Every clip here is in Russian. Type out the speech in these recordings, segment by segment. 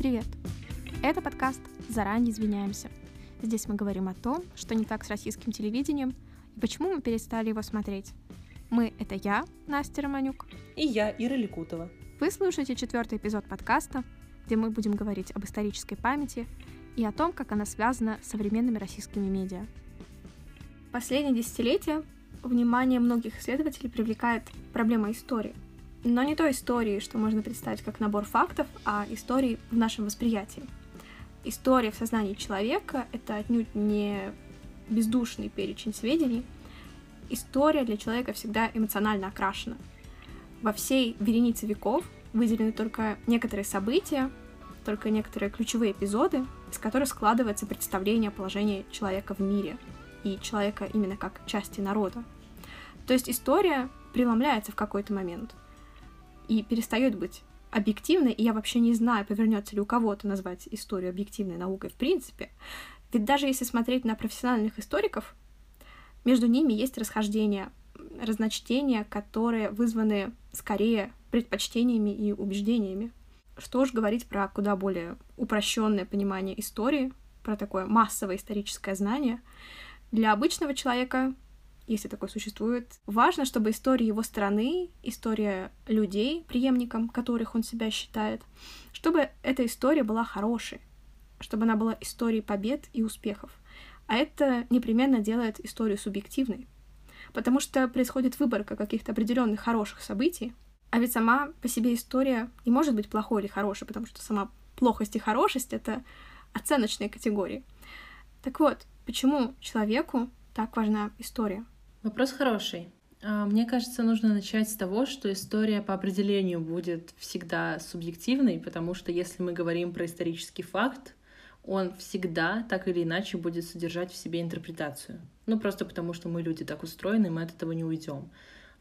Привет! Это подкаст «Заранее извиняемся». Здесь мы говорим о том, что не так с российским телевидением и почему мы перестали его смотреть. Мы — это я, Настя Романюк. И я, Ира Ликутова. Вы слушаете четвертый эпизод подкаста, где мы будем говорить об исторической памяти и о том, как она связана с современными российскими медиа. Последние десятилетия внимание многих исследователей привлекает проблема истории. Но не той истории, что можно представить как набор фактов, а истории в нашем восприятии. История в сознании человека — это отнюдь не бездушный перечень сведений. История для человека всегда эмоционально окрашена. Во всей веренице веков выделены только некоторые события, только некоторые ключевые эпизоды, из которых складывается представление о положении человека в мире и человека именно как части народа. То есть история преломляется в какой-то момент и перестает быть объективной, и я вообще не знаю, повернется ли у кого-то назвать историю объективной наукой в принципе. Ведь даже если смотреть на профессиональных историков, между ними есть расхождения, разночтения, которые вызваны скорее предпочтениями и убеждениями. Что уж говорить про куда более упрощенное понимание истории, про такое массовое историческое знание. Для обычного человека если такое существует. Важно, чтобы история его страны, история людей, преемником которых он себя считает, чтобы эта история была хорошей, чтобы она была историей побед и успехов. А это непременно делает историю субъективной, потому что происходит выборка каких-то определенных хороших событий, а ведь сама по себе история не может быть плохой или хорошей, потому что сама плохость и хорошесть — это оценочные категории. Так вот, почему человеку так важна история? Вопрос хороший. А, мне кажется, нужно начать с того, что история по определению будет всегда субъективной, потому что если мы говорим про исторический факт, он всегда так или иначе будет содержать в себе интерпретацию. Ну, просто потому что мы люди так устроены, мы от этого не уйдем.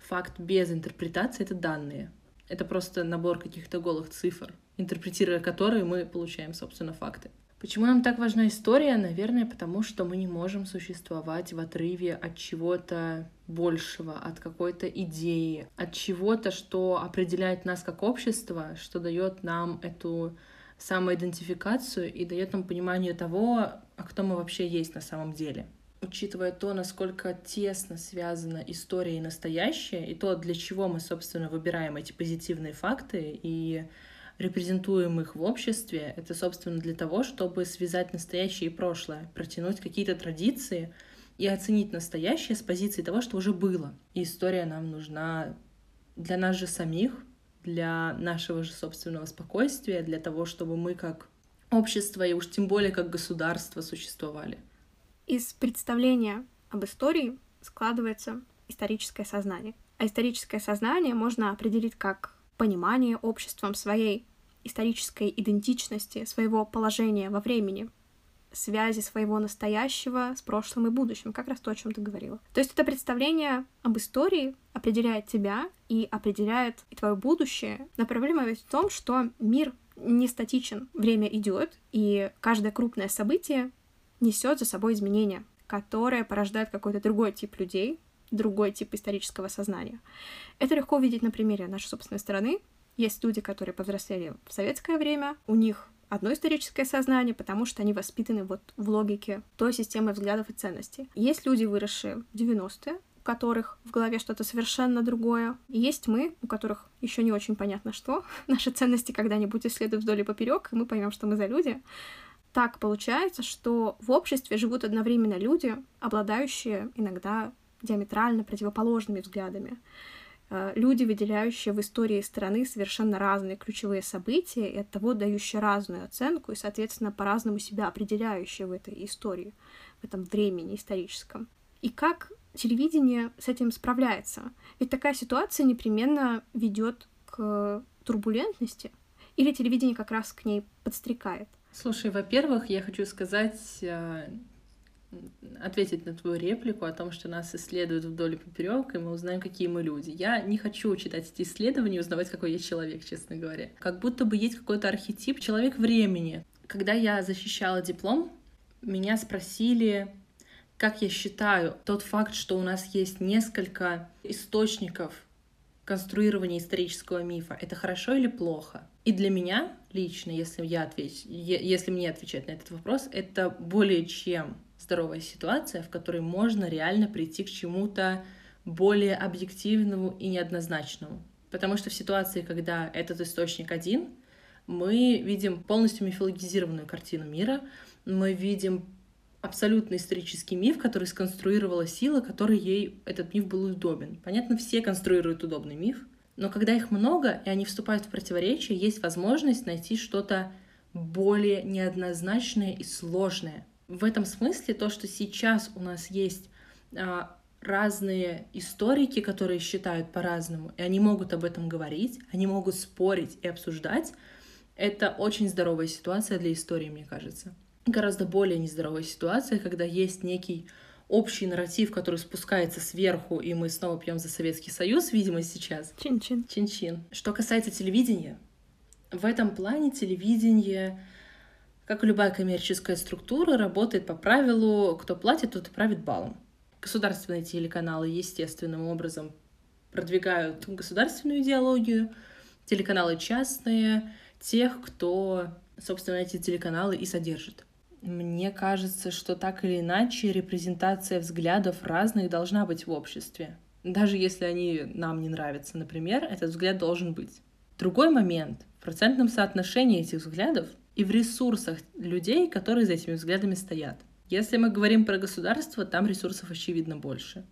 Факт без интерпретации — это данные. Это просто набор каких-то голых цифр, интерпретируя которые мы получаем, собственно, факты. Почему нам так важна история? Наверное, потому что мы не можем существовать в отрыве от чего-то большего, от какой-то идеи, от чего-то, что определяет нас как общество, что дает нам эту самоидентификацию и дает нам понимание того, а кто мы вообще есть на самом деле. Учитывая то, насколько тесно связана история и настоящее, и то, для чего мы, собственно, выбираем эти позитивные факты и репрезентуем их в обществе, это, собственно, для того, чтобы связать настоящее и прошлое, протянуть какие-то традиции и оценить настоящее с позиции того, что уже было. И история нам нужна для нас же самих, для нашего же собственного спокойствия, для того, чтобы мы как общество и уж тем более как государство существовали. Из представления об истории складывается историческое сознание. А историческое сознание можно определить как понимание обществом своей исторической идентичности, своего положения во времени, связи своего настоящего с прошлым и будущим, как раз то, о чем ты говорила. То есть это представление об истории определяет тебя и определяет и твое будущее. Но проблема ведь в том, что мир не статичен, время идет, и каждое крупное событие несет за собой изменения, которые порождают какой-то другой тип людей, другой тип исторического сознания. Это легко увидеть на примере нашей собственной страны, есть люди, которые повзрослели в советское время, у них одно историческое сознание, потому что они воспитаны вот в логике той системы взглядов и ценностей. Есть люди, выросшие в 90-е, у которых в голове что-то совершенно другое. И есть мы, у которых еще не очень понятно что. Наши ценности когда-нибудь исследуют вдоль и поперек, и мы поймем, что мы за люди. Так получается, что в обществе живут одновременно люди, обладающие иногда диаметрально противоположными взглядами. Э, люди, выделяющие в истории страны совершенно разные ключевые события и от того дающие разную оценку и, соответственно, по-разному себя определяющие в этой истории, в этом времени историческом. И как телевидение с этим справляется? Ведь такая ситуация непременно ведет к турбулентности, или телевидение как раз к ней подстрекает? Слушай, во-первых, я хочу сказать, э, ответить на твою реплику о том, что нас исследуют вдоль и поперек, и мы узнаем, какие мы люди. Я не хочу читать эти исследования и узнавать, какой я человек, честно говоря. Как будто бы есть какой-то архетип человек времени. Когда я защищала диплом, меня спросили, как я считаю тот факт, что у нас есть несколько источников конструирование исторического мифа — это хорошо или плохо? И для меня лично, если, я отвечу, если мне отвечать на этот вопрос, это более чем здоровая ситуация, в которой можно реально прийти к чему-то более объективному и неоднозначному. Потому что в ситуации, когда этот источник один, мы видим полностью мифологизированную картину мира, мы видим абсолютно исторический миф, который сконструировала сила, которой ей этот миф был удобен. Понятно, все конструируют удобный миф, но когда их много, и они вступают в противоречие, есть возможность найти что-то более неоднозначное и сложное. В этом смысле то, что сейчас у нас есть а, разные историки, которые считают по-разному, и они могут об этом говорить, они могут спорить и обсуждать, это очень здоровая ситуация для истории, мне кажется гораздо более нездоровая ситуация, когда есть некий общий нарратив, который спускается сверху, и мы снова пьем за Советский Союз, видимо, сейчас. Чин-чин. Чин-чин. Что касается телевидения, в этом плане телевидение, как и любая коммерческая структура, работает по правилу «кто платит, тот и правит балом». Государственные телеканалы естественным образом продвигают государственную идеологию, телеканалы частные, тех, кто, собственно, эти телеканалы и содержит. Мне кажется, что так или иначе репрезентация взглядов разных должна быть в обществе. Даже если они нам не нравятся, например, этот взгляд должен быть. Другой момент в процентном соотношении этих взглядов и в ресурсах людей, которые за этими взглядами стоят. Если мы говорим про государство, там ресурсов очевидно больше.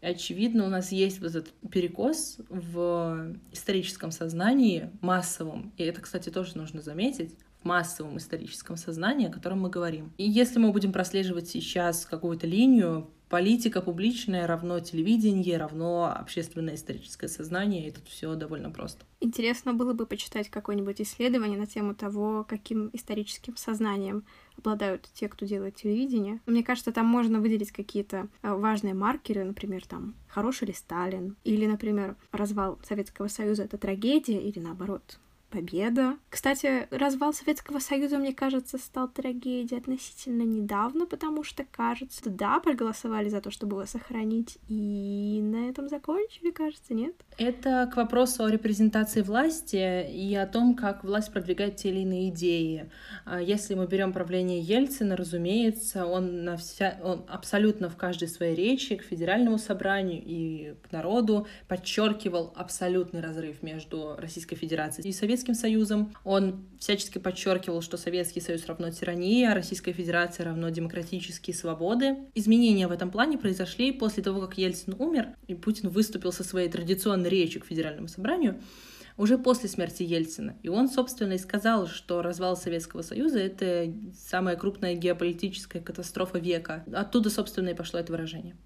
И очевидно, у нас есть вот этот перекос в историческом сознании массовом. И это, кстати, тоже нужно заметить массовом историческом сознании, о котором мы говорим. И если мы будем прослеживать сейчас какую-то линию, политика публичная равно телевидение, равно общественное историческое сознание, и тут все довольно просто. Интересно было бы почитать какое-нибудь исследование на тему того, каким историческим сознанием обладают те, кто делает телевидение. Мне кажется, там можно выделить какие-то а, важные маркеры, например, там, хороший ли Сталин, или, например, развал Советского Союза — это трагедия, или наоборот, победа. Кстати, развал Советского Союза, мне кажется, стал трагедией относительно недавно, потому что, кажется, да, проголосовали за то, чтобы его сохранить, и на этом закончили, кажется, нет? Это к вопросу о репрезентации власти и о том, как власть продвигает те или иные идеи. А если мы берем правление Ельцина, разумеется, он, на вся... он абсолютно в каждой своей речи к федеральному собранию и к народу подчеркивал абсолютный разрыв между Российской Федерацией и Советским Советским Союзом. Он всячески подчеркивал, что Советский Союз равно тирании, а Российская Федерация равно демократические свободы. Изменения в этом плане произошли после того, как Ельцин умер, и Путин выступил со своей традиционной речью к Федеральному собранию уже после смерти Ельцина. И он, собственно, и сказал, что развал Советского Союза — это самая крупная геополитическая катастрофа века. Оттуда, собственно, и пошло это выражение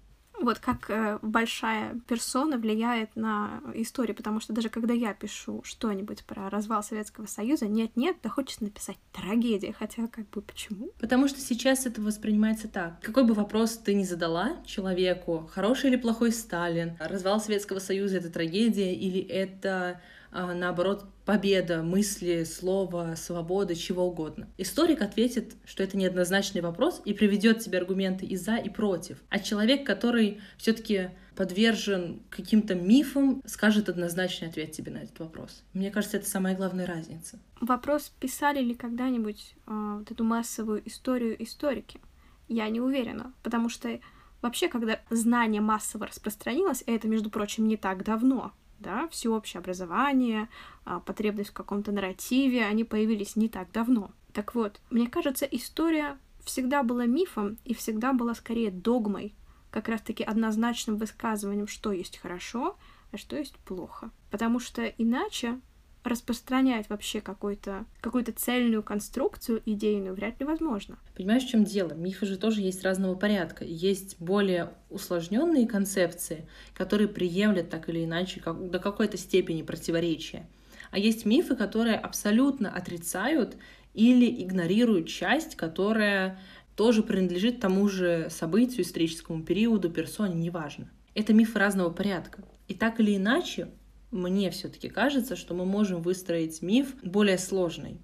вот как э, большая персона влияет на историю, потому что даже когда я пишу что-нибудь про развал Советского Союза, нет-нет, да хочется написать трагедия, хотя как бы почему? Потому что сейчас это воспринимается так. Какой бы вопрос ты ни задала человеку, хороший или плохой Сталин, развал Советского Союза — это трагедия или это наоборот, победа мысли, слова, свободы, чего угодно. Историк ответит, что это неоднозначный вопрос и приведет тебе аргументы и за, и против. А человек, который все-таки подвержен каким-то мифам, скажет однозначный ответ тебе на этот вопрос. Мне кажется, это самая главная разница. Вопрос, писали ли когда-нибудь э, вот эту массовую историю историки? Я не уверена, потому что вообще, когда знание массово распространилось, и это, между прочим, не так давно, да, всеобщее образование, а, потребность в каком-то нарративе, они появились не так давно. Так вот, мне кажется, история всегда была мифом и всегда была скорее догмой, как раз-таки однозначным высказыванием, что есть хорошо, а что есть плохо. Потому что иначе распространять вообще какую-то какую цельную конструкцию идейную вряд ли возможно. Понимаешь, в чем дело? Мифы же тоже есть разного порядка. Есть более усложненные концепции, которые приемлят так или иначе как, до какой-то степени противоречия. А есть мифы, которые абсолютно отрицают или игнорируют часть, которая тоже принадлежит тому же событию, историческому периоду, персоне, неважно. Это мифы разного порядка. И так или иначе, мне все-таки кажется, что мы можем выстроить миф более сложный.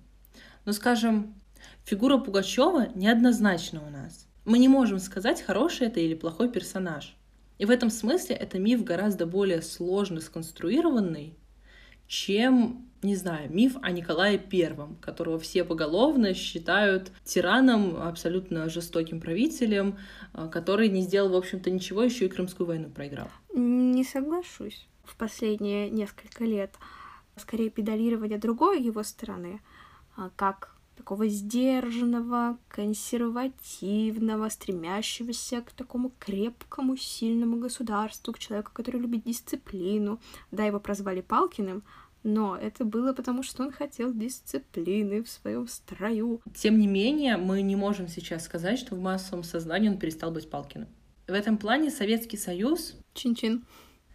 Но, скажем, фигура Пугачева неоднозначна у нас. Мы не можем сказать, хороший это или плохой персонаж. И в этом смысле это миф гораздо более сложно сконструированный, чем, не знаю, миф о Николае Первом, которого все поголовно считают тираном, абсолютно жестоким правителем, а, который не сделал, в общем-то, ничего, еще и Крымскую войну проиграл. Не соглашусь. В последние несколько лет скорее педалирование другой его стороны, а, как такого сдержанного, консервативного, стремящегося к такому крепкому, сильному государству, к человеку, который любит дисциплину. Да, его прозвали Палкиным, но это было потому, что он хотел дисциплины в своем строю. Тем не менее, мы не можем сейчас сказать, что в массовом сознании он перестал быть Палкиным. В этом плане Советский Союз... Чин-чин.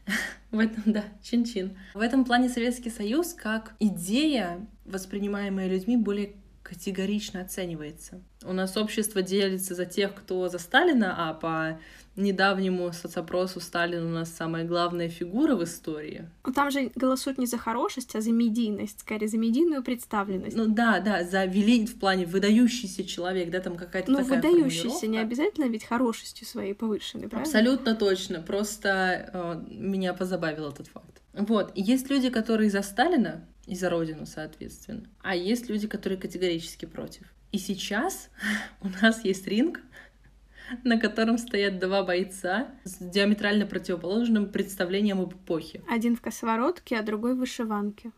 В этом, да, чин-чин. В этом плане Советский Союз как идея, воспринимаемая людьми более категорично оценивается. У нас общество делится за тех, кто за Сталина, а по недавнему соцопросу Сталин у нас самая главная фигура в истории. Ну, там же голосуют не за хорошесть, а за медийность, скорее за медийную представленность. Ну да, да, за вели в плане выдающийся человек, да, там какая-то Ну, такая выдающийся не обязательно ведь хорошестью своей повышенной, правильно? Абсолютно точно, просто э, меня позабавил этот факт. Вот, есть люди, которые за Сталина, и за родину, соответственно. А есть люди, которые категорически против. И сейчас у нас есть ринг, на котором стоят два бойца с диаметрально противоположным представлением об эпохе. Один в косоворотке, а другой в вышиванке.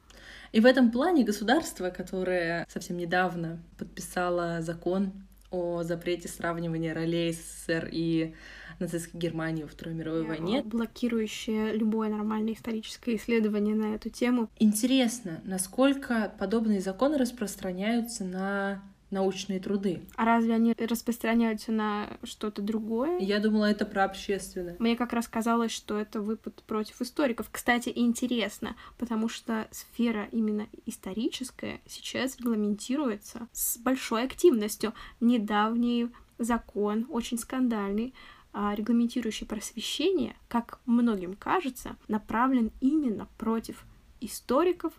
И в этом плане государство, которое совсем недавно подписало закон о запрете сравнивания ролей СССР и нацистской Германии во Второй мировой войне. Блокирующее любое нормальное историческое исследование на эту тему. Интересно, насколько подобные законы распространяются на научные труды. А разве они распространяются на что-то другое? Я думала, это про общественное. Мне как раз казалось, что это выпад против историков. Кстати, интересно, потому что сфера именно историческая сейчас регламентируется с большой активностью. Недавний закон, очень скандальный, регламентирующий просвещение, как многим кажется, направлен именно против историков,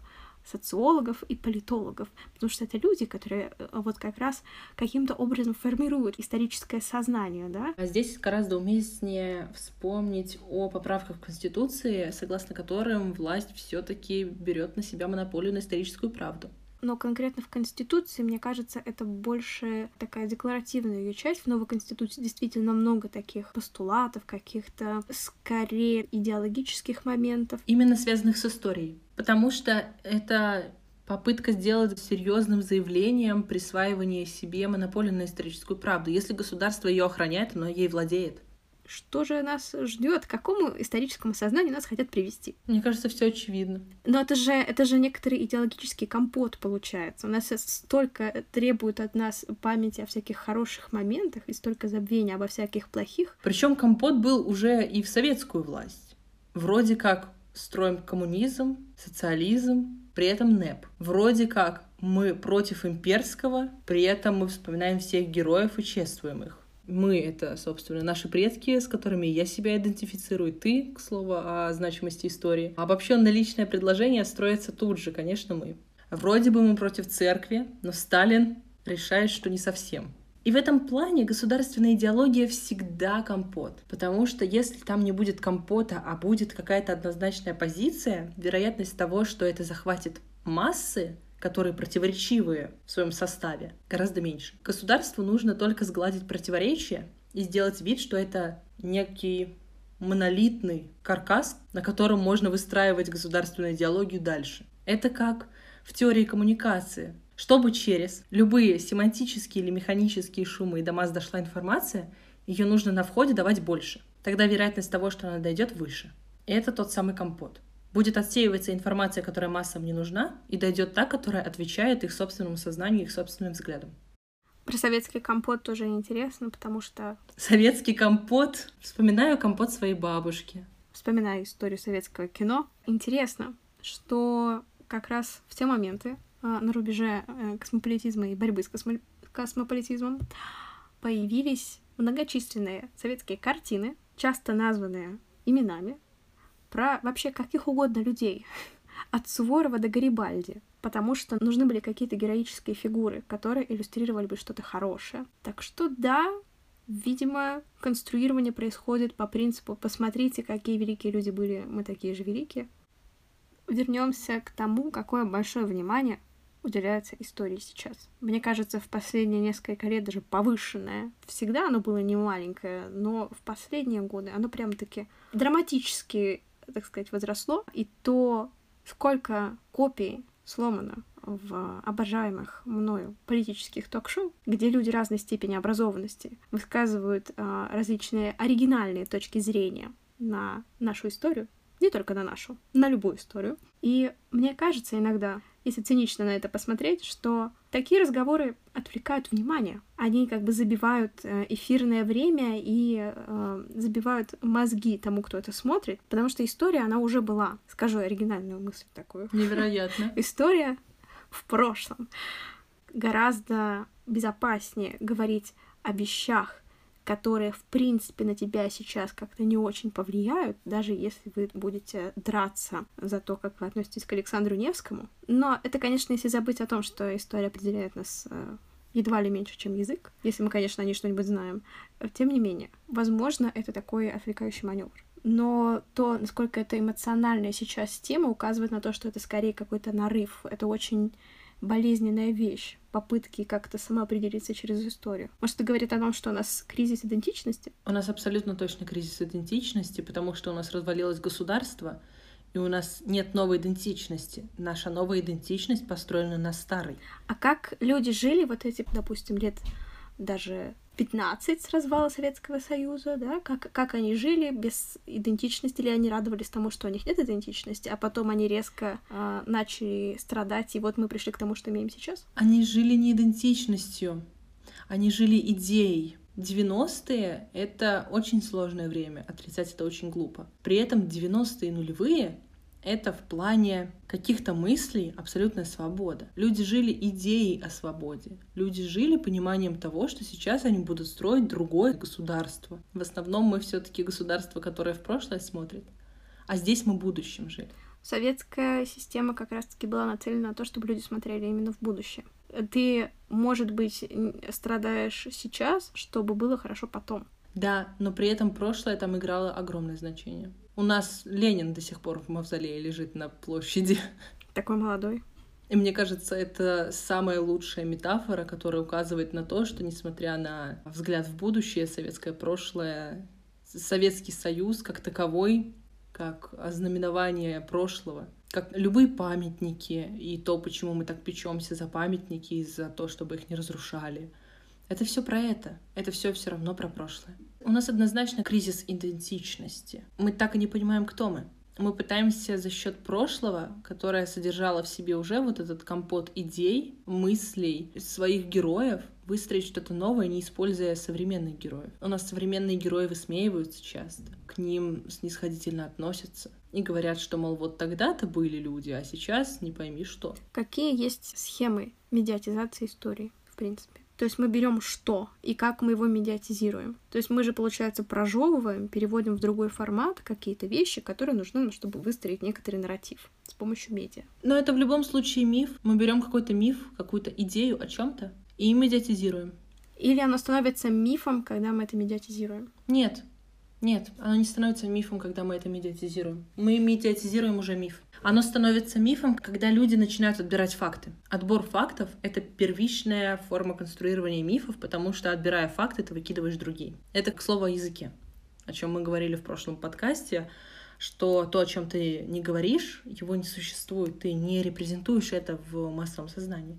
социологов и политологов, потому что это люди, которые э, вот как раз каким-то образом формируют историческое сознание, да? А здесь гораздо уместнее вспомнить о поправках в Конституции, согласно которым власть все-таки берет на себя монополию на историческую правду но конкретно в Конституции, мне кажется, это больше такая декларативная ее часть. В новой Конституции действительно много таких постулатов, каких-то скорее идеологических моментов. Именно связанных с историей. Потому что это попытка сделать серьезным заявлением присваивание себе монополии на историческую правду. Если государство ее охраняет, оно ей владеет что же нас ждет, к какому историческому сознанию нас хотят привести. Мне кажется, все очевидно. Но это же, это же некоторый идеологический компот получается. У нас столько требует от нас памяти о всяких хороших моментах и столько забвения обо всяких плохих. Причем компот был уже и в советскую власть. Вроде как строим коммунизм, социализм, при этом НЭП. Вроде как мы против имперского, при этом мы вспоминаем всех героев и чествуем их мы — это, собственно, наши предки, с которыми я себя идентифицирую, ты, к слову, о значимости истории. Обобщенное личное предложение строится тут же, конечно, мы. Вроде бы мы против церкви, но Сталин решает, что не совсем. И в этом плане государственная идеология всегда компот. Потому что если там не будет компота, а будет какая-то однозначная позиция, вероятность того, что это захватит массы, которые противоречивые в своем составе, гораздо меньше. Государству нужно только сгладить противоречия и сделать вид, что это некий монолитный каркас, на котором можно выстраивать государственную идеологию дальше. Это как в теории коммуникации. Чтобы через любые семантические или механические шумы до масс дошла информация, ее нужно на входе давать больше. Тогда вероятность того, что она дойдет, выше. И это тот самый компот будет отсеиваться информация, которая массам не нужна, и дойдет та, которая отвечает их собственному сознанию, их собственным взглядам. Про советский компот тоже интересно, потому что... Советский компот. Вспоминаю компот своей бабушки. Вспоминаю историю советского кино. Интересно, что как раз в те моменты а, на рубеже э, космополитизма и борьбы с космо... космополитизмом появились многочисленные советские картины, часто названные именами, про вообще каких угодно людей, от Суворова до Гарибальди, потому что нужны были какие-то героические фигуры, которые иллюстрировали бы что-то хорошее. Так что да, Видимо, конструирование происходит по принципу «посмотрите, какие великие люди были, мы такие же великие». Вернемся к тому, какое большое внимание уделяется истории сейчас. Мне кажется, в последние несколько лет даже повышенное. Всегда оно было не маленькое, но в последние годы оно прям-таки драматически, так сказать, возросло. И то, сколько копий сломано в обожаемых мною политических ток-шоу, где люди разной степени образованности высказывают а, различные оригинальные точки зрения на нашу историю, не только на нашу, на любую историю. И мне кажется иногда, если цинично на это посмотреть, что такие разговоры отвлекают внимание. Они как бы забивают э, эфирное время и э, забивают мозги тому, кто это смотрит, потому что история, она уже была. Скажу оригинальную мысль такую. Невероятно. История в прошлом. Гораздо безопаснее говорить о вещах, которые, в принципе, на тебя сейчас как-то не очень повлияют, даже если вы будете драться за то, как вы относитесь к Александру Невскому. Но это, конечно, если забыть о том, что история определяет нас э, едва ли меньше, чем язык, если мы, конечно, о ней что-нибудь знаем. Тем не менее, возможно, это такой отвлекающий маневр. Но то, насколько это эмоциональная сейчас тема, указывает на то, что это скорее какой-то нарыв. Это очень болезненная вещь, попытки как-то самоопределиться через историю. Может, это говорит о том, что у нас кризис идентичности? У нас абсолютно точно кризис идентичности, потому что у нас развалилось государство, и у нас нет новой идентичности. Наша новая идентичность построена на старой. А как люди жили вот эти, допустим, лет даже 15 с развала Советского Союза, да, как, как они жили без идентичности, или они радовались тому, что у них нет идентичности, а потом они резко э, начали страдать, и вот мы пришли к тому, что имеем сейчас? Они жили не идентичностью, они жили идеей. 90-е — это очень сложное время, отрицать это очень глупо. При этом 90-е нулевые это в плане каких-то мыслей абсолютная свобода. Люди жили идеей о свободе. Люди жили пониманием того, что сейчас они будут строить другое государство. В основном мы все-таки государство, которое в прошлое смотрит. А здесь мы будущим жили. Советская система как раз-таки была нацелена на то, чтобы люди смотрели именно в будущее. Ты, может быть, страдаешь сейчас, чтобы было хорошо потом. Да, но при этом прошлое там играло огромное значение. У нас Ленин до сих пор в мавзолее лежит на площади. Такой молодой. И мне кажется, это самая лучшая метафора, которая указывает на то, что, несмотря на взгляд в будущее, советское прошлое, Советский Союз как таковой, как ознаменование прошлого, как любые памятники и то, почему мы так печемся за памятники и за то, чтобы их не разрушали. Это все про это. Это все все равно про прошлое. У нас однозначно кризис идентичности. Мы так и не понимаем, кто мы. Мы пытаемся за счет прошлого, которое содержало в себе уже вот этот компот идей, мыслей, своих героев, выстроить что-то новое, не используя современных героев. У нас современные герои высмеиваются часто, к ним снисходительно относятся и говорят, что, мол, вот тогда-то были люди, а сейчас не пойми что. Какие есть схемы медиатизации истории, в принципе? То есть мы берем что и как мы его медиатизируем. То есть мы же, получается, прожевываем, переводим в другой формат какие-то вещи, которые нужны чтобы выстроить некоторый нарратив с помощью медиа. Но это в любом случае миф. Мы берем какой-то миф, какую-то идею о чем-то и медиатизируем. Или оно становится мифом, когда мы это медиатизируем? Нет. Нет, оно не становится мифом, когда мы это медиатизируем. Мы медиатизируем уже миф. Оно становится мифом, когда люди начинают отбирать факты. Отбор фактов — это первичная форма конструирования мифов, потому что, отбирая факты, ты выкидываешь другие. Это, к слову, о языке, о чем мы говорили в прошлом подкасте, что то, о чем ты не говоришь, его не существует, ты не репрезентуешь это в массовом сознании.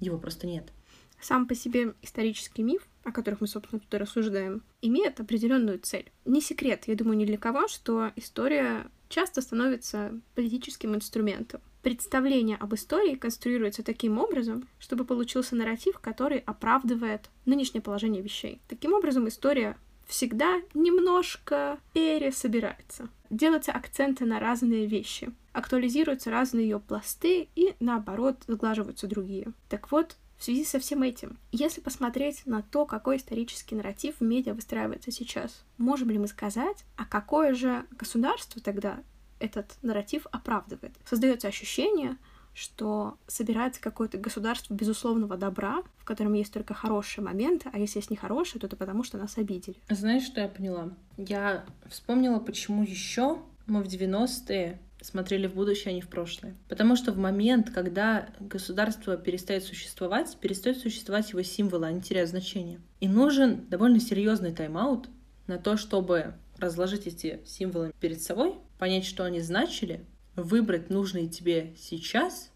Его просто нет. Сам по себе исторический миф о которых мы, собственно, тут и рассуждаем, имеет определенную цель. Не секрет, я думаю, ни для кого, что история часто становится политическим инструментом. Представление об истории конструируется таким образом, чтобы получился нарратив, который оправдывает нынешнее положение вещей. Таким образом, история всегда немножко пересобирается. Делаются акценты на разные вещи, актуализируются разные ее пласты и, наоборот, сглаживаются другие. Так вот, в связи со всем этим, если посмотреть на то, какой исторический нарратив в медиа выстраивается сейчас, можем ли мы сказать, а какое же государство тогда этот нарратив оправдывает? Создается ощущение, что собирается какое-то государство безусловного добра, в котором есть только хорошие моменты, а если есть нехорошие, то это потому, что нас обидели. Знаешь, что я поняла? Я вспомнила, почему еще мы в 90-е смотрели в будущее, а не в прошлое. Потому что в момент, когда государство перестает существовать, перестает существовать его символы, они теряют значение. И нужен довольно серьезный тайм-аут на то, чтобы разложить эти символы перед собой, понять, что они значили, выбрать нужные тебе сейчас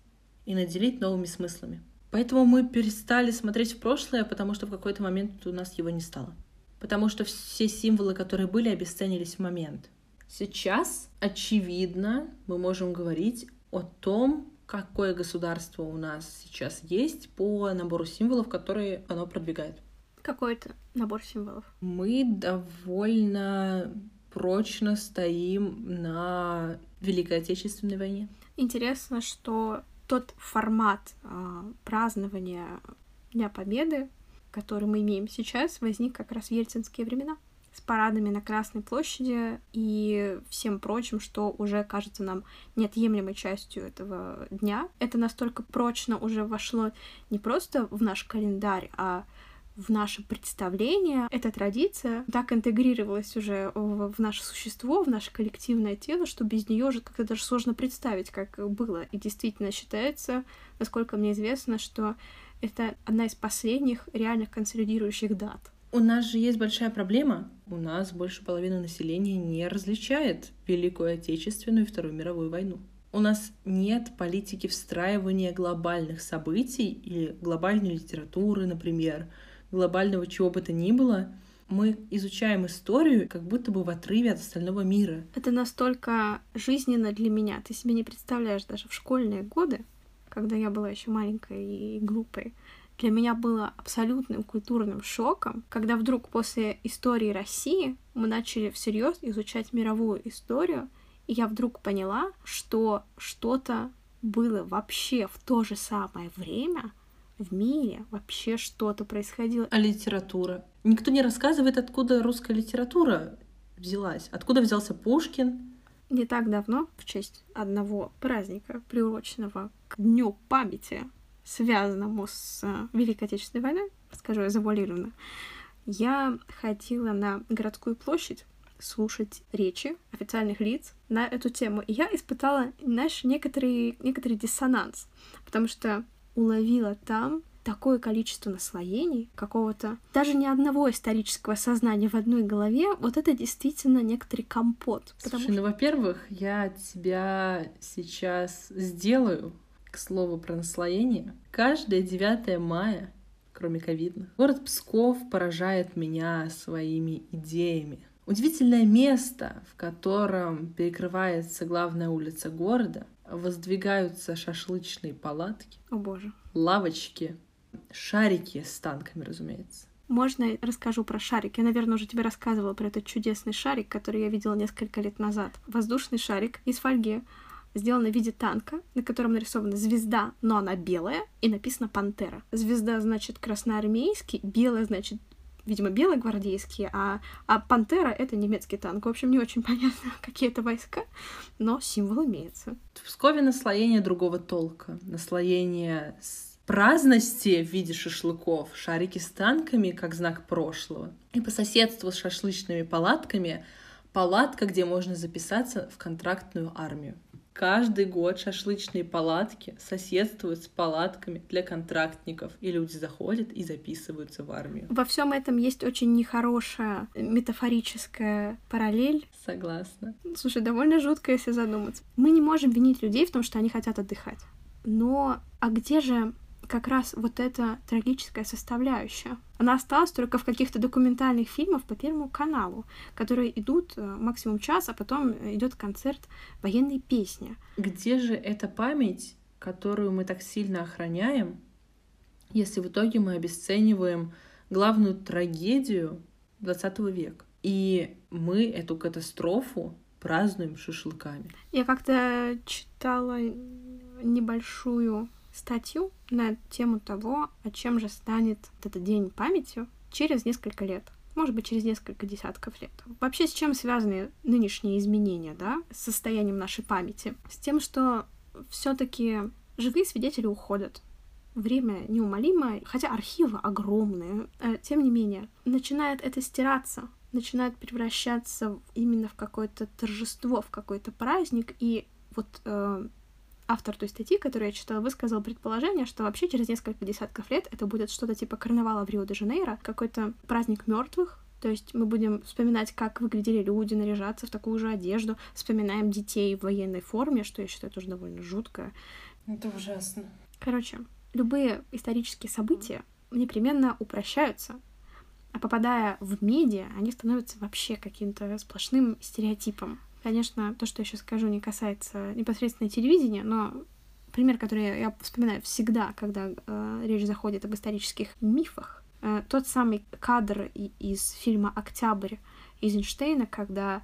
и наделить новыми смыслами. Поэтому мы перестали смотреть в прошлое, потому что в какой-то момент у нас его не стало. Потому что все символы, которые были, обесценились в момент. Сейчас, очевидно, мы можем говорить о том, какое государство у нас сейчас есть по набору символов, которые оно продвигает. Какой это набор символов? Мы довольно прочно стоим на Великой Отечественной войне. Интересно, что тот формат э, празднования Дня Победы, который мы имеем сейчас, возник как раз в ельцинские времена с парадами на Красной площади и всем прочим, что уже кажется нам неотъемлемой частью этого дня. Это настолько прочно уже вошло не просто в наш календарь, а в наше представление эта традиция так интегрировалась уже в, наше существо, в наше коллективное тело, что без нее уже как-то даже сложно представить, как было. И действительно считается, насколько мне известно, что это одна из последних реальных консолидирующих дат. У нас же есть большая проблема. У нас больше половины населения не различает Великую Отечественную и Вторую мировую войну. У нас нет политики встраивания глобальных событий или глобальной литературы, например, глобального чего бы то ни было, мы изучаем историю как будто бы в отрыве от остального мира. Это настолько жизненно для меня. Ты себе не представляешь даже в школьные годы, когда я была еще маленькой и глупой, для меня было абсолютным культурным шоком, когда вдруг после истории России мы начали всерьез изучать мировую историю, и я вдруг поняла, что что-то было вообще в то же самое время в мире вообще что-то происходило. А литература? Никто не рассказывает, откуда русская литература взялась. Откуда взялся Пушкин? Не так давно, в честь одного праздника, приуроченного к Дню памяти, связанному с э, Великой Отечественной войной, скажу я завуалированно, я ходила на городскую площадь слушать речи официальных лиц на эту тему. И я испытала, знаешь, некоторый, некоторый диссонанс, потому что уловила там такое количество наслоений, какого-то даже ни одного исторического сознания в одной голове, вот это действительно некоторый компот. Слушай, что... ну, во-первых, я тебя сейчас сделаю, к слову про наслоение. Каждое 9 мая, кроме ковидных, город Псков поражает меня своими идеями. Удивительное место, в котором перекрывается главная улица города, воздвигаются шашлычные палатки. О боже. Лавочки, шарики с танками, разумеется. Можно я расскажу про шарик? Я, наверное, уже тебе рассказывала про этот чудесный шарик, который я видела несколько лет назад. Воздушный шарик из фольги, сделанный в виде танка, на котором нарисована звезда, но она белая, и написано «Пантера». Звезда значит красноармейский, белая значит видимо, белые гвардейские, а, а пантера — это немецкий танк. В общем, не очень понятно, какие это войска, но символ имеется. В Пскове наслоение другого толка. Наслоение праздности в виде шашлыков, шарики с танками как знак прошлого. И по соседству с шашлычными палатками палатка, где можно записаться в контрактную армию. Каждый год шашлычные палатки соседствуют с палатками для контрактников, и люди заходят и записываются в армию. Во всем этом есть очень нехорошая метафорическая параллель. Согласна. Слушай, довольно жутко, если задуматься. Мы не можем винить людей в том, что они хотят отдыхать. Но а где же как раз вот эта трагическая составляющая. Она осталась только в каких-то документальных фильмах по Первому каналу, которые идут э, максимум час, а потом идет концерт военной песни. Где же эта память, которую мы так сильно охраняем, если в итоге мы обесцениваем главную трагедию 20 века? И мы эту катастрофу празднуем шашлыками. Я как-то читала небольшую статью на тему того, о чем же станет этот день памяти через несколько лет может быть, через несколько десятков лет. Вообще, с чем связаны нынешние изменения, да, с состоянием нашей памяти? С тем, что все таки Живые свидетели уходят. Время неумолимо, хотя архивы огромные, э, тем не менее, начинает это стираться, начинает превращаться именно в какое-то торжество, в какой-то праздник, и вот э, автор той статьи, которую я читала, высказал предположение, что вообще через несколько десятков лет это будет что-то типа карнавала в Рио-де-Жанейро, какой-то праздник мертвых, то есть мы будем вспоминать, как выглядели люди, наряжаться в такую же одежду, вспоминаем детей в военной форме, что я считаю тоже довольно жутко. Это ужасно. Короче, любые исторические события непременно упрощаются, а попадая в медиа, они становятся вообще каким-то сплошным стереотипом. Конечно, то, что я сейчас скажу, не касается непосредственно телевидения, но пример, который я вспоминаю всегда, когда э, речь заходит об исторических мифах, э, тот самый кадр из фильма «Октябрь» Эйзенштейна, когда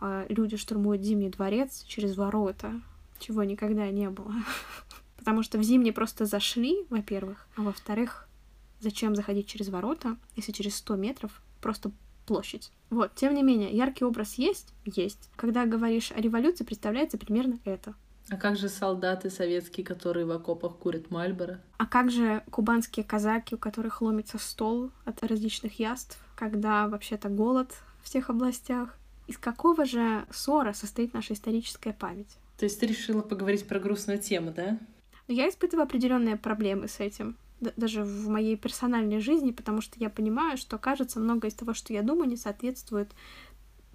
э, люди штурмуют Зимний дворец через ворота, чего никогда не было. Потому что в Зимний просто зашли, во-первых, а во-вторых, зачем заходить через ворота, если через 100 метров просто площадь. Вот, тем не менее, яркий образ есть? Есть. Когда говоришь о революции, представляется примерно это. А как же солдаты советские, которые в окопах курят Мальборо? А как же кубанские казаки, у которых ломится стол от различных яств, когда вообще-то голод в всех областях? Из какого же ссора состоит наша историческая память? То есть ты решила поговорить про грустную тему, да? Я испытываю определенные проблемы с этим даже в моей персональной жизни, потому что я понимаю, что, кажется, многое из того, что я думаю, не соответствует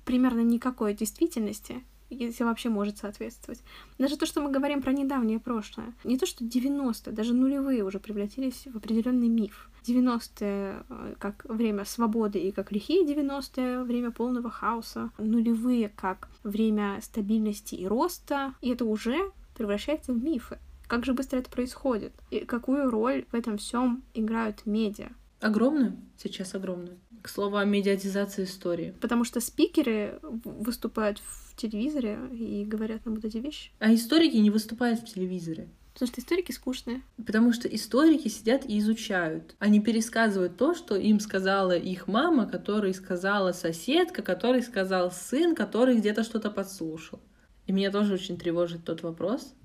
примерно никакой действительности, если вообще может соответствовать. Даже то, что мы говорим про недавнее прошлое, не то, что 90-е, даже нулевые уже превратились в определенный миф. 90-е э, как время свободы и как лихие 90-е, время полного хаоса. Нулевые как время стабильности и роста. И это уже превращается в мифы. Как же быстро это происходит? И какую роль в этом всем играют медиа? Огромную, сейчас огромную. К слову о медиатизации истории. Потому что спикеры выступают в телевизоре и говорят нам вот эти вещи. А историки не выступают в телевизоре. Потому что историки скучные. Потому что историки сидят и изучают. Они пересказывают то, что им сказала их мама, которой сказала соседка, который сказал сын, который где-то что-то подслушал. И меня тоже очень тревожит тот вопрос,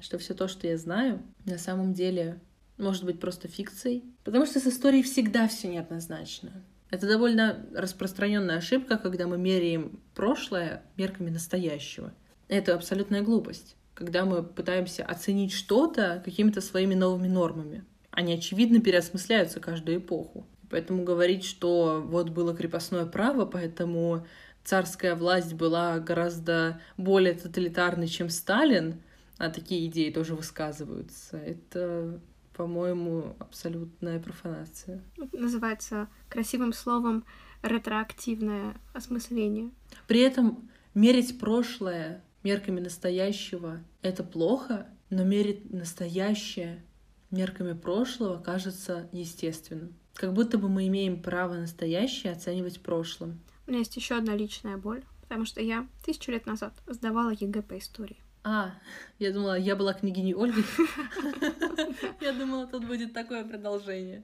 что все то, что я знаю, на самом деле может быть просто фикцией. Потому что с историей всегда все неоднозначно. Это довольно распространенная ошибка, когда мы меряем прошлое мерками настоящего. Это абсолютная глупость, когда мы пытаемся оценить что-то какими-то своими новыми нормами. Они, очевидно, переосмысляются каждую эпоху. Поэтому говорить, что вот было крепостное право, поэтому царская власть была гораздо более тоталитарной, чем Сталин, а такие идеи тоже высказываются. Это, по-моему, абсолютная профанация. Называется красивым словом ретроактивное осмысление. При этом мерить прошлое мерками настоящего — это плохо, но мерить настоящее мерками прошлого кажется естественным. Как будто бы мы имеем право настоящее оценивать прошлым. У меня есть еще одна личная боль, потому что я тысячу лет назад сдавала ЕГЭ по истории. А, я думала, я была княгиней Ольгой. Я думала, тут будет такое продолжение.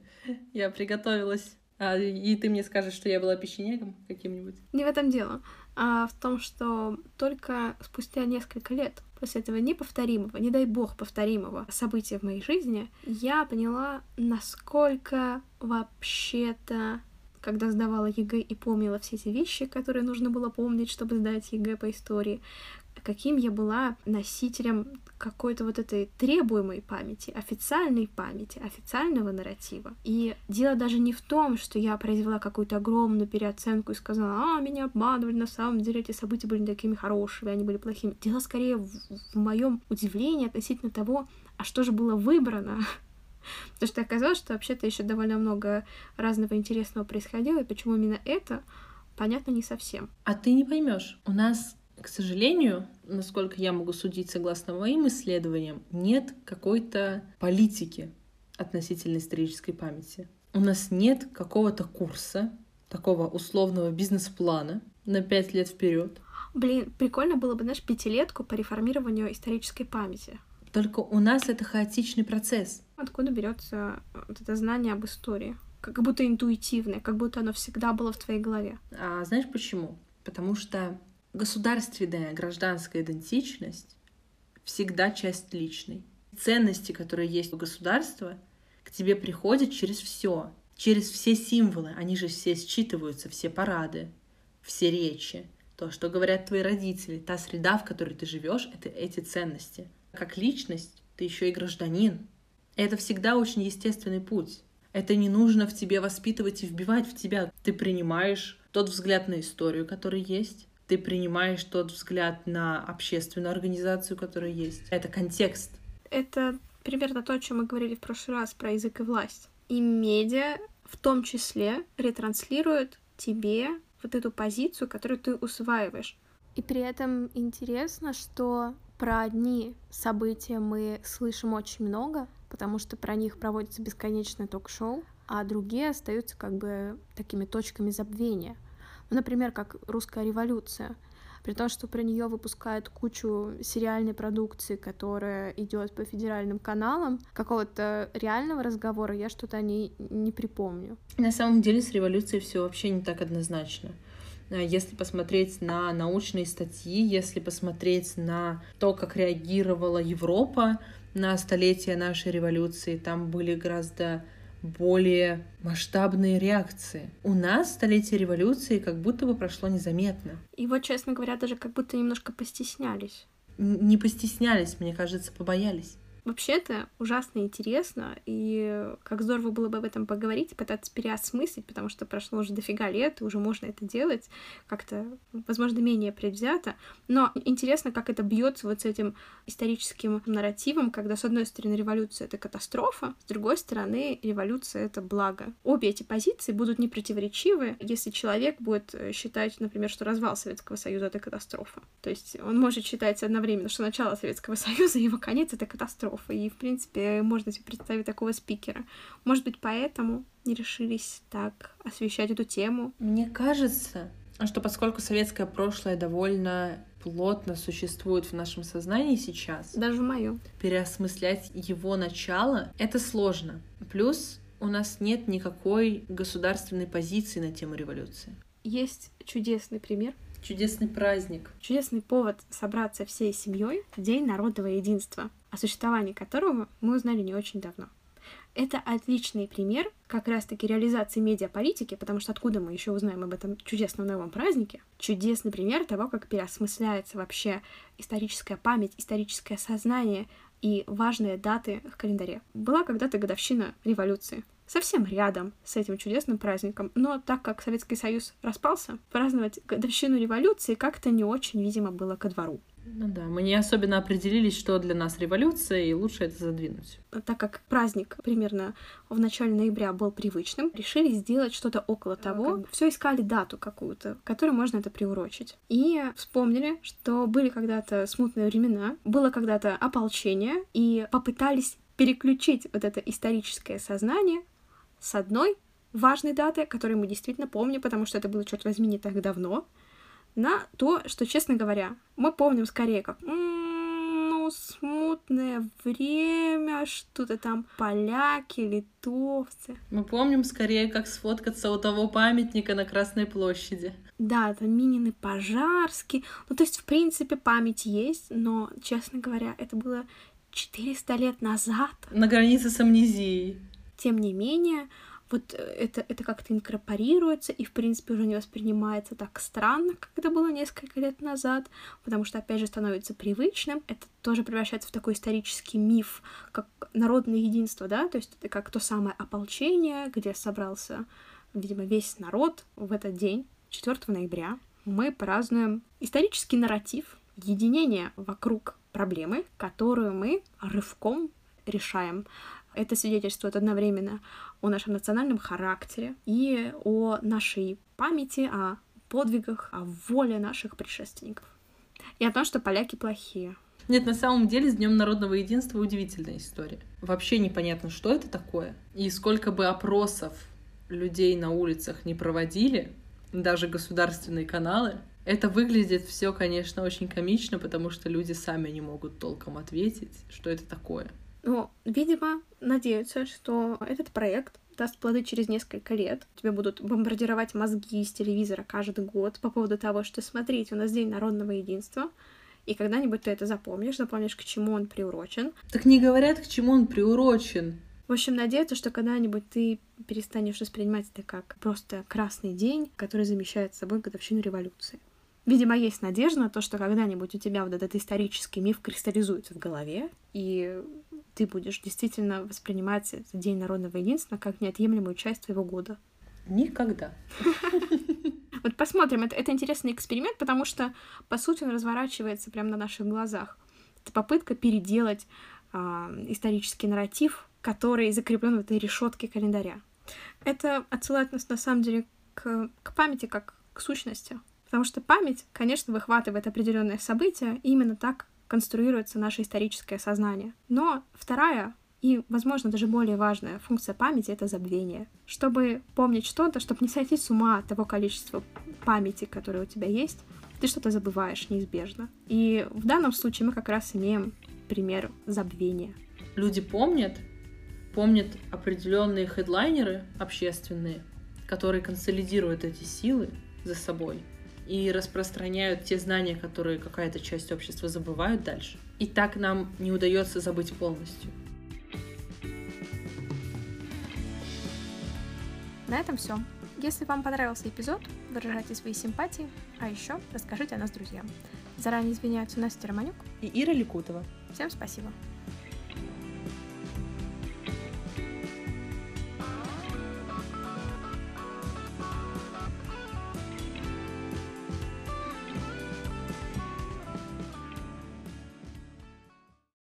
Я приготовилась. А, и ты мне скажешь, что я была печенегом каким-нибудь? Не в этом дело, а в том, что только спустя несколько лет после этого неповторимого, не дай бог повторимого события в моей жизни, я поняла, насколько вообще-то когда сдавала ЕГЭ и помнила все эти вещи, которые нужно было помнить, чтобы сдать ЕГЭ по истории, каким я была носителем какой-то вот этой требуемой памяти, официальной памяти, официального нарратива. И дело даже не в том, что я произвела какую-то огромную переоценку и сказала, а, меня обманывали, на самом деле эти события были не такими хорошими, они были плохими. Дело скорее в, в моем удивлении относительно того, а что же было выбрано Потому что оказалось, что вообще-то еще довольно много разного интересного происходило, и почему именно это, понятно не совсем. А ты не поймешь. У нас к сожалению, насколько я могу судить согласно моим исследованиям, нет какой-то политики относительно исторической памяти. У нас нет какого-то курса, такого условного бизнес-плана на пять лет вперед. Блин, прикольно было бы, знаешь, пятилетку по реформированию исторической памяти. Только у нас это хаотичный процесс. Откуда берется вот это знание об истории? Как будто интуитивное, как будто оно всегда было в твоей голове. А знаешь почему? Потому что государственная гражданская идентичность всегда часть личной. Ценности, которые есть у государства, к тебе приходят через все, через все символы. Они же все считываются, все парады, все речи, то, что говорят твои родители, та среда, в которой ты живешь, это эти ценности. Как личность, ты еще и гражданин. Это всегда очень естественный путь. Это не нужно в тебе воспитывать и вбивать в тебя. Ты принимаешь тот взгляд на историю, который есть, ты принимаешь тот взгляд на общественную организацию, которая есть. Это контекст. Это примерно то, о чем мы говорили в прошлый раз про язык и власть. И медиа в том числе ретранслирует тебе вот эту позицию, которую ты усваиваешь. И при этом интересно, что про одни события мы слышим очень много, потому что про них проводится бесконечное ток-шоу, а другие остаются как бы такими точками забвения. Ну, например, как русская революция. При том, что про нее выпускают кучу сериальной продукции, которая идет по федеральным каналам, какого-то реального разговора я что-то о ней не припомню. На самом деле с революцией все вообще не так однозначно. Э, если посмотреть на научные статьи, если посмотреть на то, как реагировала Европа на столетие нашей революции, там были гораздо более масштабные реакции. У нас столетие революции как будто бы прошло незаметно. Вот, честно говоря, даже как будто немножко постеснялись. Не постеснялись, мне кажется, побоялись. Вообще-то ужасно интересно, и как здорово было бы об этом поговорить, пытаться переосмыслить, потому что прошло уже дофига лет, и уже можно это делать как-то, возможно, менее предвзято. Но интересно, как это бьется вот с этим историческим нарративом, когда, с одной стороны, революция — это катастрофа, с другой стороны, революция — это благо. Обе эти позиции будут непротиворечивы, если человек будет считать, например, что развал Советского Союза — это катастрофа. То есть он может считать одновременно, что начало Советского Союза и его конец — это катастрофа катастрофа, и, в принципе, можно себе представить такого спикера. Может быть, поэтому не решились так освещать эту тему? Мне кажется, что поскольку советское прошлое довольно плотно существует в нашем сознании сейчас, даже в моем, переосмыслять его начало — это сложно. Плюс у нас нет никакой государственной позиции на тему революции. Есть чудесный пример Чудесный праздник. Чудесный повод собраться всей семьей в День народного единства, о существовании которого мы узнали не очень давно. Это отличный пример как раз-таки реализации медиаполитики, потому что откуда мы еще узнаем об этом чудесном новом празднике? Чудесный пример того, как переосмысляется вообще историческая память, историческое сознание и важные даты в календаре. Была когда-то годовщина революции совсем рядом с этим чудесным праздником. Но так как Советский Союз распался, праздновать годовщину революции как-то не очень, видимо, было ко двору. Ну да, мы не особенно определились, что для нас революция, и лучше это задвинуть. Так как праздник примерно в начале ноября был привычным, решили сделать что-то около того. Как... Все искали дату какую-то, которой можно это приурочить. И вспомнили, что были когда-то смутные времена, было когда-то ополчение, и попытались переключить вот это историческое сознание с одной важной даты, которую мы действительно помним, потому что это было, черт возьми, не так давно, на то, что, честно говоря, мы помним скорее как ну, смутное время, что-то там поляки, литовцы. Мы помним скорее, как сфоткаться у того памятника на Красной площади. Да, там Минины Пожарский. Ну, то есть, в принципе, память есть, но, честно говоря, это было 400 лет назад. На границе с амнезией. Тем не менее, вот э, это, это как-то инкорпорируется и, в принципе, уже не воспринимается так странно, как это было несколько лет назад, потому что, опять же, становится привычным. Это тоже превращается в такой исторический миф, как народное единство, да, то есть это как то самое ополчение, где собрался, видимо, весь народ в этот день, 4 ноября. Мы празднуем исторический нарратив, единение вокруг проблемы, которую мы рывком решаем. Это свидетельствует одновременно о нашем национальном характере и о нашей памяти, о подвигах, о воле наших предшественников. И о том, что поляки плохие. Нет, на самом деле с Днем народного единства удивительная история. Вообще непонятно, что это такое. И сколько бы опросов людей на улицах не проводили, даже государственные каналы, это выглядит все, конечно, очень комично, потому что люди сами не могут толком ответить, что это такое. Ну, видимо, надеются, что этот проект даст плоды через несколько лет. Тебе будут бомбардировать мозги из телевизора каждый год по поводу того, что смотрите, у нас День народного единства, и когда-нибудь ты это запомнишь, запомнишь, к чему он приурочен. Так не говорят, к чему он приурочен. В общем, надеяться, что когда-нибудь ты перестанешь воспринимать это как просто красный день, который замещает собой годовщину революции. Видимо, есть надежда на то, что когда-нибудь у тебя вот этот исторический миф кристаллизуется в голове, и ты будешь действительно воспринимать этот День народного единства как неотъемлемую часть твоего года. Никогда. Вот посмотрим. Это, это интересный эксперимент, потому что, по сути, он разворачивается прямо на наших глазах. Это попытка переделать э, исторический нарратив, который закреплен в этой решетке календаря. Это отсылает нас, на самом деле, к, к памяти как к сущности. Потому что память, конечно, выхватывает определенные события, именно так конструируется наше историческое сознание. Но вторая и, возможно, даже более важная функция памяти — это забвение. Чтобы помнить что-то, чтобы не сойти с ума от того количества памяти, которое у тебя есть, ты что-то забываешь неизбежно. И в данном случае мы как раз имеем пример забвения. Люди помнят, помнят определенные хедлайнеры общественные, которые консолидируют эти силы за собой и распространяют те знания, которые какая-то часть общества забывают дальше. И так нам не удается забыть полностью. На этом все. Если вам понравился эпизод, выражайте свои симпатии, а еще расскажите о нас друзьям. Заранее извиняются Настя Романюк и Ира Ликутова. Всем спасибо.